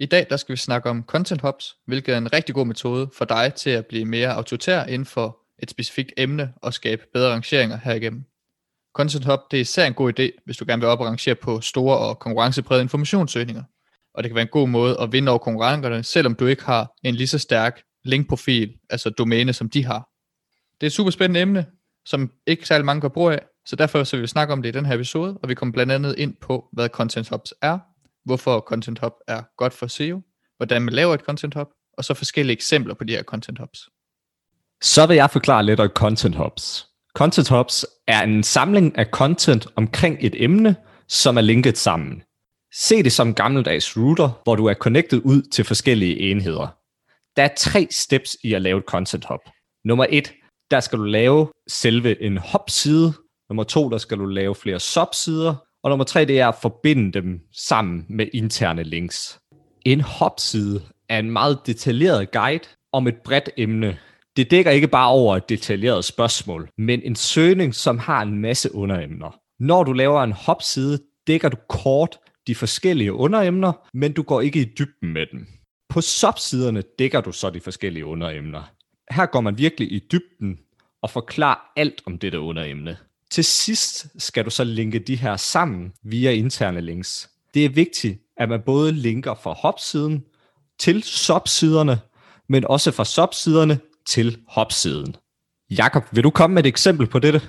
I dag der skal vi snakke om Content Hubs, hvilket er en rigtig god metode for dig til at blive mere autoritær inden for et specifikt emne og skabe bedre rangeringer herigennem. Content Hub det er især en god idé, hvis du gerne vil op og rangere på store og konkurrenceprægede informationssøgninger. Og det kan være en god måde at vinde over konkurrenterne, selvom du ikke har en lige så stærk linkprofil, altså domæne, som de har. Det er et super spændende emne, som ikke særlig mange kan bruge af, så derfor så vil vi snakke om det i den her episode, og vi kommer blandt andet ind på, hvad Content Hubs er, hvorfor Content Hub er godt for SEO, hvordan man laver et Content Hub, og så forskellige eksempler på de her Content Hubs. Så vil jeg forklare lidt om Content Hubs. Content Hubs er en samling af content omkring et emne, som er linket sammen. Se det som gammeldags router, hvor du er connected ud til forskellige enheder. Der er tre steps i at lave et content hub. Nummer et, der skal du lave selve en hub-side. Nummer to, der skal du lave flere sub-sider. Og nummer tre, det er at forbinde dem sammen med interne links. En hopside er en meget detaljeret guide om et bredt emne. Det dækker ikke bare over et detaljeret spørgsmål, men en søgning, som har en masse underemner. Når du laver en hopside, dækker du kort de forskellige underemner, men du går ikke i dybden med dem. På subsiderne dækker du så de forskellige underemner. Her går man virkelig i dybden og forklarer alt om dette underemne. Til sidst skal du så linke de her sammen via interne links. Det er vigtigt, at man både linker fra hopsiden til subsiderne, men også fra subsiderne til hopsiden. Jakob, vil du komme med et eksempel på dette?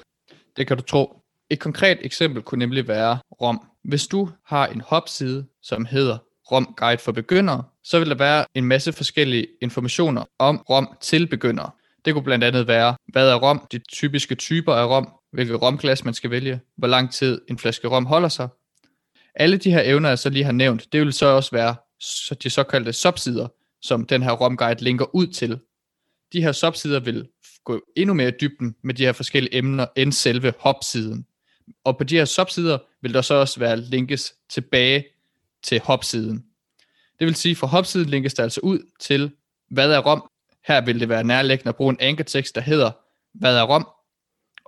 Det kan du tro. Et konkret eksempel kunne nemlig være ROM. Hvis du har en hopside, som hedder ROM Guide for begyndere, så vil der være en masse forskellige informationer om ROM til begyndere. Det kunne blandt andet være, hvad er ROM, de typiske typer af ROM, hvilket romglas man skal vælge, hvor lang tid en flaske ROM holder sig. Alle de her evner, jeg så lige har nævnt, det vil så også være de såkaldte subsider, som den her romguide linker ud til. De her subsider vil gå endnu mere i dybden med de her forskellige emner end selve hopsiden. Og på de her subsider vil der så også være linkes tilbage til hopsiden. Det vil sige, for hopsiden linkes der altså ud til, hvad er ROM? Her vil det være nærliggende at bruge en ankertekst, der hedder, hvad er ROM?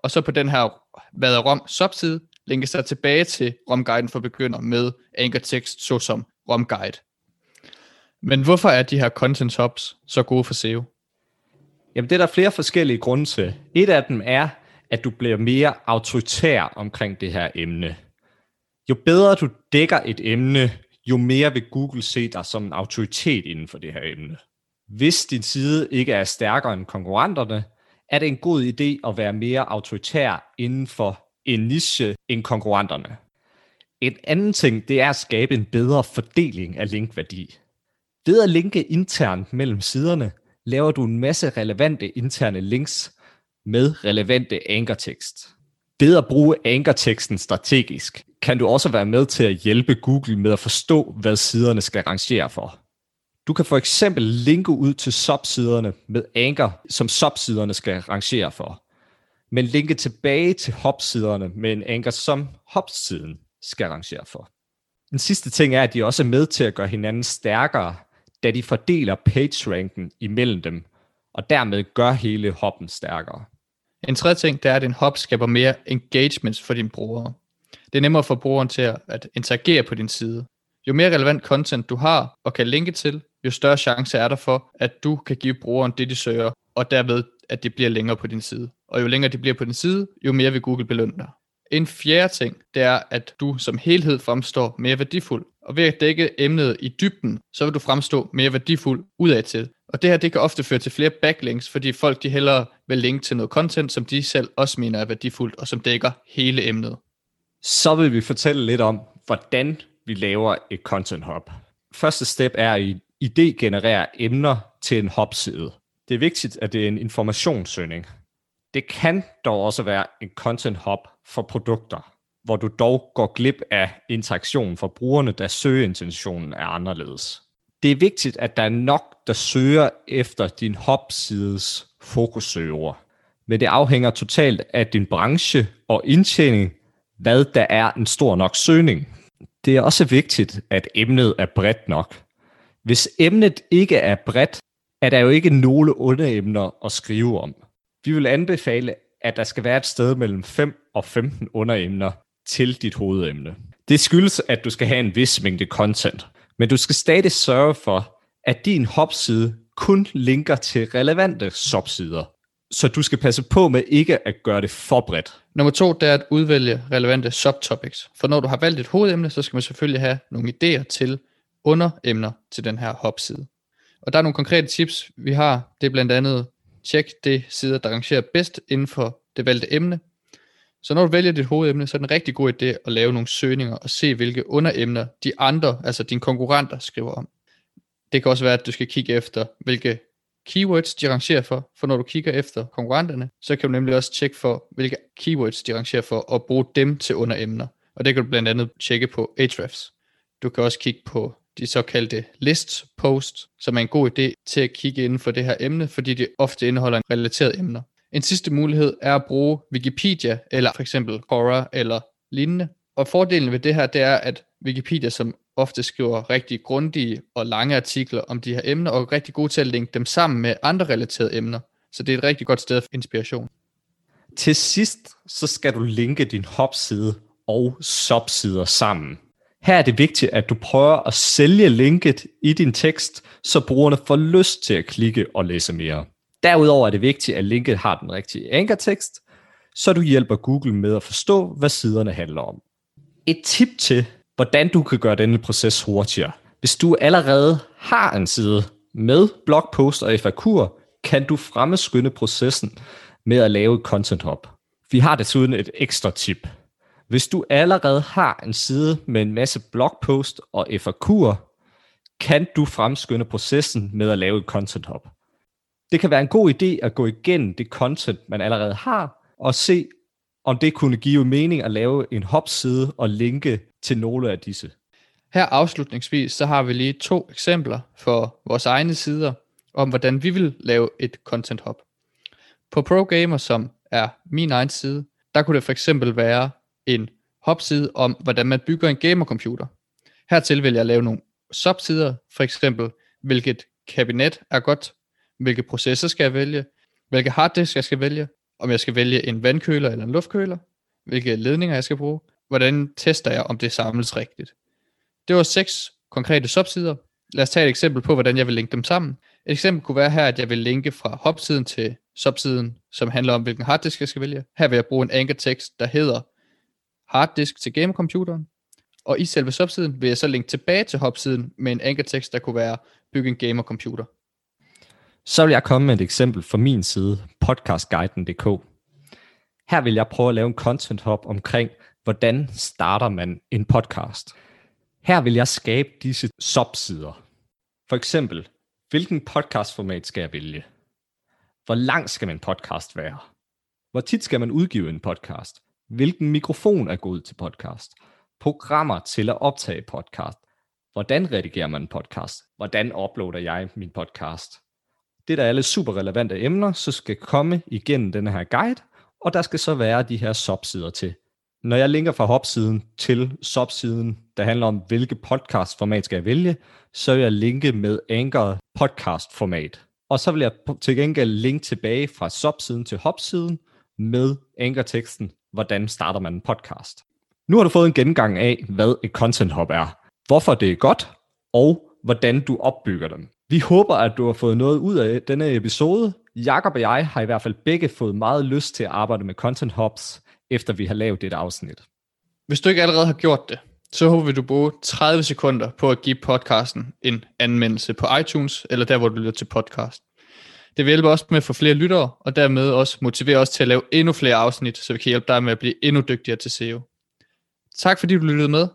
Og så på den her, hvad er ROM subside, linkes der tilbage til ROM-guiden for begynder med ankertekst såsom ROM-guide. Men hvorfor er de her content hubs så gode for SEO? Jamen det er der flere forskellige grunde til. Et af dem er, at du bliver mere autoritær omkring det her emne. Jo bedre du dækker et emne, jo mere vil Google se dig som en autoritet inden for det her emne. Hvis din side ikke er stærkere end konkurrenterne, er det en god idé at være mere autoritær inden for en niche end konkurrenterne. En anden ting, det er at skabe en bedre fordeling af linkværdi. Ved at linke internt mellem siderne, laver du en masse relevante interne links med relevante ankertekst. Ved at bruge ankerteksten strategisk, kan du også være med til at hjælpe Google med at forstå, hvad siderne skal rangere for. Du kan for eksempel linke ud til subsiderne med anker, som subsiderne skal rangere for, men linke tilbage til hopsiderne med en anker, som hopsiden skal rangere for. Den sidste ting er, at de også er med til at gøre hinanden stærkere, da de fordeler PageRanken imellem dem, og dermed gør hele hoppen stærkere. En tredje ting, det er, at en hop skaber mere engagement for dine brugere. Det er nemmere for brugeren til at interagere på din side. Jo mere relevant content du har og kan linke til, jo større chance er der for, at du kan give brugeren det, de søger, og derved, at det bliver længere på din side. Og jo længere det bliver på din side, jo mere vil Google belønne dig. En fjerde ting, det er, at du som helhed fremstår mere værdifuld. Og ved at dække emnet i dybden, så vil du fremstå mere værdifuld udadtil. Og det her, det kan ofte føre til flere backlinks, fordi folk de hellere vil linke til noget content, som de selv også mener er værdifuldt, og som dækker hele emnet. Så vil vi fortælle lidt om, hvordan vi laver et content hub. Første step er at idé genererer emner til en hopside. Det er vigtigt, at det er en informationssøgning. Det kan dog også være en content hub for produkter, hvor du dog går glip af interaktion for brugerne, da søgeintentionen er anderledes. Det er vigtigt, at der er nok, der søger efter din hopsides fokussøger. Men det afhænger totalt af din branche og indtjening, hvad der er en stor nok søgning. Det er også vigtigt, at emnet er bredt nok. Hvis emnet ikke er bredt, er der jo ikke nogle underemner at skrive om. Vi vil anbefale, at der skal være et sted mellem 5 og 15 underemner til dit hovedemne. Det skyldes, at du skal have en vis mængde content, men du skal stadig sørge for, at din hopside kun linker til relevante subsider. Så du skal passe på med ikke at gøre det for bredt. Nummer to, det er at udvælge relevante subtopics. For når du har valgt et hovedemne, så skal man selvfølgelig have nogle idéer til underemner til den her hopside. Og der er nogle konkrete tips, vi har. Det er blandt andet, tjek det sider, der rangerer bedst inden for det valgte emne. Så når du vælger dit hovedemne, så er det en rigtig god idé at lave nogle søgninger og se, hvilke underemner de andre, altså dine konkurrenter, skriver om. Det kan også være, at du skal kigge efter, hvilke keywords de rangerer for, for når du kigger efter konkurrenterne, så kan du nemlig også tjekke for, hvilke keywords de rangerer for, og bruge dem til underemner. Og det kan du blandt andet tjekke på Ahrefs. Du kan også kigge på de såkaldte list post, som er en god idé til at kigge inden for det her emne, fordi de ofte indeholder en relateret emner. En sidste mulighed er at bruge Wikipedia, eller for eksempel Quora eller lignende. Og fordelen ved det her, det er, at Wikipedia, som ofte skriver rigtig grundige og lange artikler om de her emner, og er rigtig gode til at linke dem sammen med andre relaterede emner. Så det er et rigtig godt sted for inspiration. Til sidst, så skal du linke din hopside og subsider sammen. Her er det vigtigt, at du prøver at sælge linket i din tekst, så brugerne får lyst til at klikke og læse mere. Derudover er det vigtigt, at linket har den rigtige ankertekst, så du hjælper Google med at forstå, hvad siderne handler om. Et tip til, hvordan du kan gøre denne proces hurtigere. Hvis du allerede har en side med blogpost og FAQ'er, kan du fremskynde processen med at lave et content hub. Vi har desuden et ekstra tip. Hvis du allerede har en side med en masse blogpost og FAQ'er, kan du fremskynde processen med at lave et content hub. Det kan være en god idé at gå igennem det content, man allerede har, og se, om det kunne give mening at lave en hop-side og linke til nogle af disse. Her afslutningsvis, så har vi lige to eksempler for vores egne sider, om hvordan vi vil lave et content hub. På ProGamer, som er min egen side, der kunne det for eksempel være en hopside om, hvordan man bygger en gamercomputer. Hertil vil jeg lave nogle subsider, for eksempel, hvilket kabinet er godt, hvilke processer skal jeg vælge, hvilke harddisk jeg skal vælge, om jeg skal vælge en vandkøler eller en luftkøler, hvilke ledninger jeg skal bruge, hvordan tester jeg, om det samles rigtigt. Det var seks konkrete subsider. Lad os tage et eksempel på, hvordan jeg vil linke dem sammen. Et eksempel kunne være her, at jeg vil linke fra hopsiden til subsiden, som handler om, hvilken harddisk jeg skal vælge. Her vil jeg bruge en ankertekst, der hedder harddisk til gamecomputeren. Og i selve subsiden vil jeg så linke tilbage til hopsiden med en ankertekst, der kunne være bygge en gamercomputer. Så vil jeg komme med et eksempel fra min side, podcastguiden.dk. Her vil jeg prøve at lave en content hub omkring, hvordan starter man en podcast. Her vil jeg skabe disse subsider. For eksempel, hvilken podcastformat skal jeg vælge? Hvor lang skal min podcast være? Hvor tit skal man udgive en podcast? Hvilken mikrofon er god til podcast? Programmer til at optage podcast. Hvordan redigerer man en podcast? Hvordan uploader jeg min podcast? Det der er alle super relevante emner, så skal komme igennem denne her guide, og der skal så være de her subsider til. Når jeg linker fra hopsiden til subsiden, der handler om, hvilke podcastformat skal jeg vælge, så vil jeg linke med Anchor podcastformat. Og så vil jeg til gengæld linke tilbage fra subsiden til hopsiden med Anchor-teksten, hvordan starter man en podcast. Nu har du fået en gennemgang af, hvad et content hub er, hvorfor det er godt, og hvordan du opbygger dem. Vi håber, at du har fået noget ud af denne episode. Jakob og jeg har i hvert fald begge fået meget lyst til at arbejde med content hubs, efter vi har lavet det afsnit. Hvis du ikke allerede har gjort det, så håber vi, du bruger 30 sekunder på at give podcasten en anmeldelse på iTunes, eller der, hvor du lytter til podcast. Det vil hjælpe os med at få flere lyttere, og dermed også motivere os til at lave endnu flere afsnit, så vi kan hjælpe dig med at blive endnu dygtigere til SEO. Tak fordi du lyttede med.